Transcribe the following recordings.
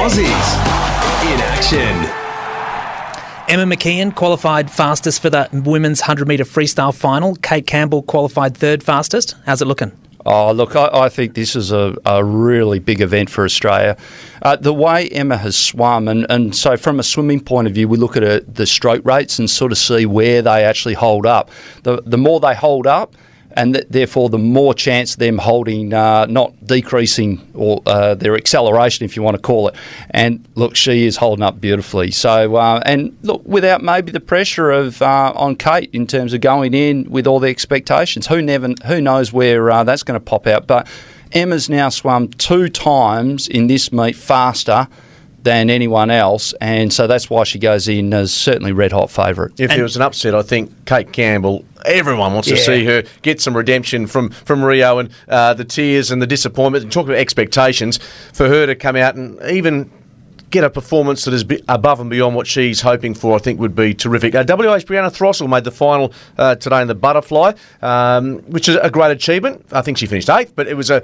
Aussies in action. Emma McKeon qualified fastest for the women's 100 metre freestyle final. Cate Campbell qualified third fastest. How's it looking? Oh, look, I, I, think this is a, a, really big event for Australia. Uh, the way Emma has swum, and, and so from a swimming point of view, we look at a, the stroke rates and sort of see where they actually hold up. The, the more they hold up, and th- therefore the more chance them holding, uh, not decreasing or uh, their acceleration, if you want to call it. And look, she is holding up beautifully. So, uh, and look, without maybe the pressure of uh, on Cate in terms of going in with all the expectations, who never, who knows where uh, that's going to pop out. But Emma's now swum two times in this meet faster than anyone else, and so that's why she goes in as certainly red hot favourite. If and there was an upset, I think Cate Campbell. Everyone wants yeah. to see her get some redemption from from Rio and uh, the tears and the disappointment. And talk about expectations for her to come out and even get a performance that is above and beyond what she's hoping for, I think would be terrific. Uh, WA's Brianna Throssell made the final uh, today in the butterfly, um, which is a great achievement. I think she finished eighth, but it was a,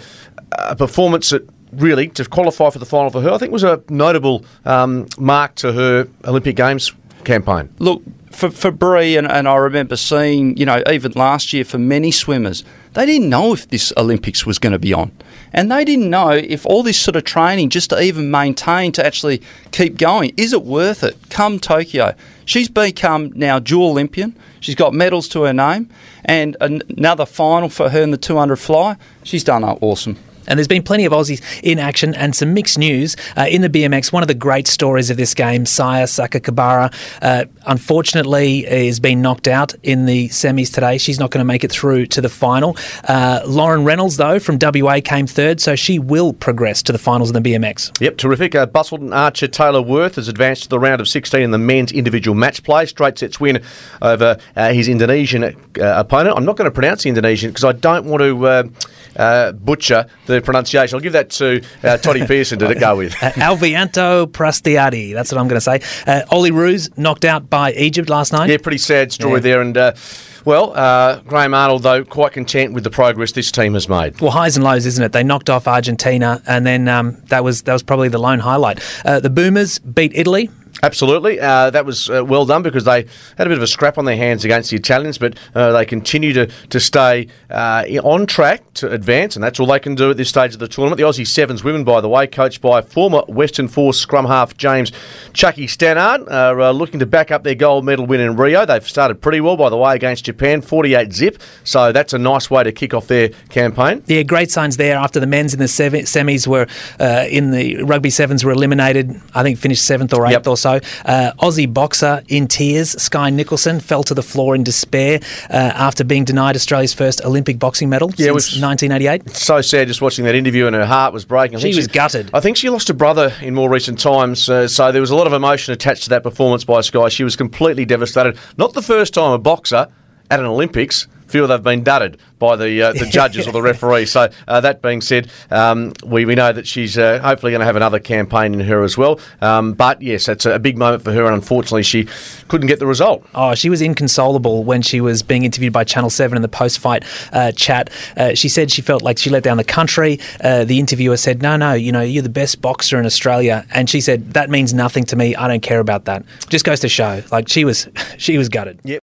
a performance that really, to qualify for the final for her, I think was a notable um, mark to her Olympic Games campaign. Look, for, for Brie, and, and I remember seeing, you know, even last year for many swimmers, they didn't know if this Olympics was going to be on. And they didn't know if all this sort of training, just to even maintain, to actually keep going, is it worth it come Tokyo? She's become now dual Olympian. She's got medals to her name, and another final for her in the 200 fly. She's done awesome. And there's been plenty of Aussies in action and some mixed news uh, in the BMX. One of the great stories of this game, Saya Sakakibara, uh, unfortunately has been knocked out in the semis today. She's not going to make it through to the final. Uh, Lauren Reynolds, though, from WA came third, so she will progress to the finals in the BMX. Yep, terrific. Uh, Busselton archer Taylor Worth has advanced to the round of 16 in the men's individual match play. Straight sets win over uh, his Indonesian uh, opponent. I'm not going to pronounce the Indonesian because I don't want to uh, butcher the pronunciation. I'll give that to uh, Toddy Pearson Did it go with. uh, Alviyanto Prastyadi. That's what I'm going to say. Uh, Olyroos knocked out by Egypt last night. Yeah, pretty sad story yeah. there. And uh, well, uh, Graham Arnold, though, quite content with the progress this team has made. Well, highs and lows, isn't it? They knocked off Argentina, and then um, that was that was probably the lone highlight. Uh, the Boomers beat Italy Absolutely. Uh, that was uh, well done because they had a bit of a scrap on their hands against the Italians, but uh, they continue to, to stay uh, on track to advance, and that's all they can do at this stage of the tournament. The Aussie Sevens women, by the way, coached by former Western Force scrum half James Chucky Stannard, are uh, looking to back up their gold medal win in Rio. They've started pretty well, by the way, against Japan, 48 zip, so that's a nice way to kick off their campaign. Yeah, great signs there after the men's in the semis were uh, in the rugby sevens were eliminated. I think finished seventh or eighth yep. or so. Uh, Aussie boxer in tears, Skye Nicolson, fell to the floor in despair uh, after being denied Australia's first Olympic boxing medal yeah, since 1988. So sad just watching that interview, and her heart was breaking. She was she, gutted. I think she lost a brother in more recent times, uh, so there was a lot of emotion attached to that performance by Skye. She was completely devastated. Not the first time a boxer at an Olympics feel they've been dudded by the uh, the judges or the referee. So uh, that being said, um, we, we know that she's uh, hopefully going to have another campaign in her as well. Um, but yes, it's a big moment for her, and unfortunately, she couldn't get the result. Oh, she was inconsolable when she was being interviewed by Channel Seven in the post-fight uh, chat. Uh, she said she felt like she let down the country. Uh, the interviewer said, "No, no, you know, you're the best boxer in Australia," and she said, "That means nothing to me. I don't care about that." Just goes to show, like she was, she was gutted. Yep.